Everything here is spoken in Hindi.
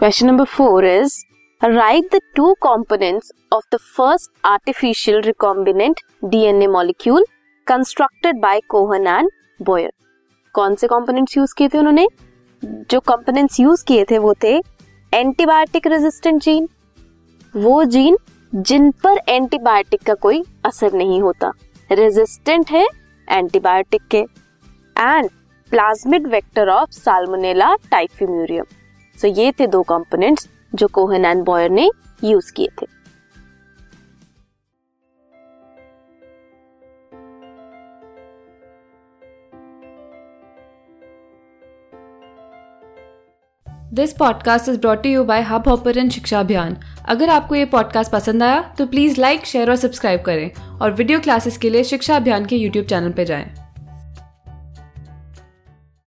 Question number four is right the two components of the first artificial recombinant DNA molecule constructed by Cohen and Boyer कौन से कंपोनेंट्स यूज़ किए थे उन्होंने? जो कंपोनेंट्स यूज़ किए थे वो थे एंटीबायोटिक रेजिस्टेंट जीन वो जीन जिन पर एंटीबायोटिक का कोई असर नहीं होता। रेजिस्टेंट है एंटीबायोटिक के। And plasmid vector of Salmonella typhimurium so ये थे दो कंपोनेंट्स जो कोहन एंड बॉयर ने यूज़ किए थे this podcast is brought you by Hubhopper Shiksha Abhiyan अगर आपको ये पॉडकास्ट पसंद आया तो प्लीज़ लाइक शेयर और सब्सक्राइब करें और वीडियो क्लासेस के लिए शिक्षा अभियान के यूट्यूब चैनल पर जाएँ।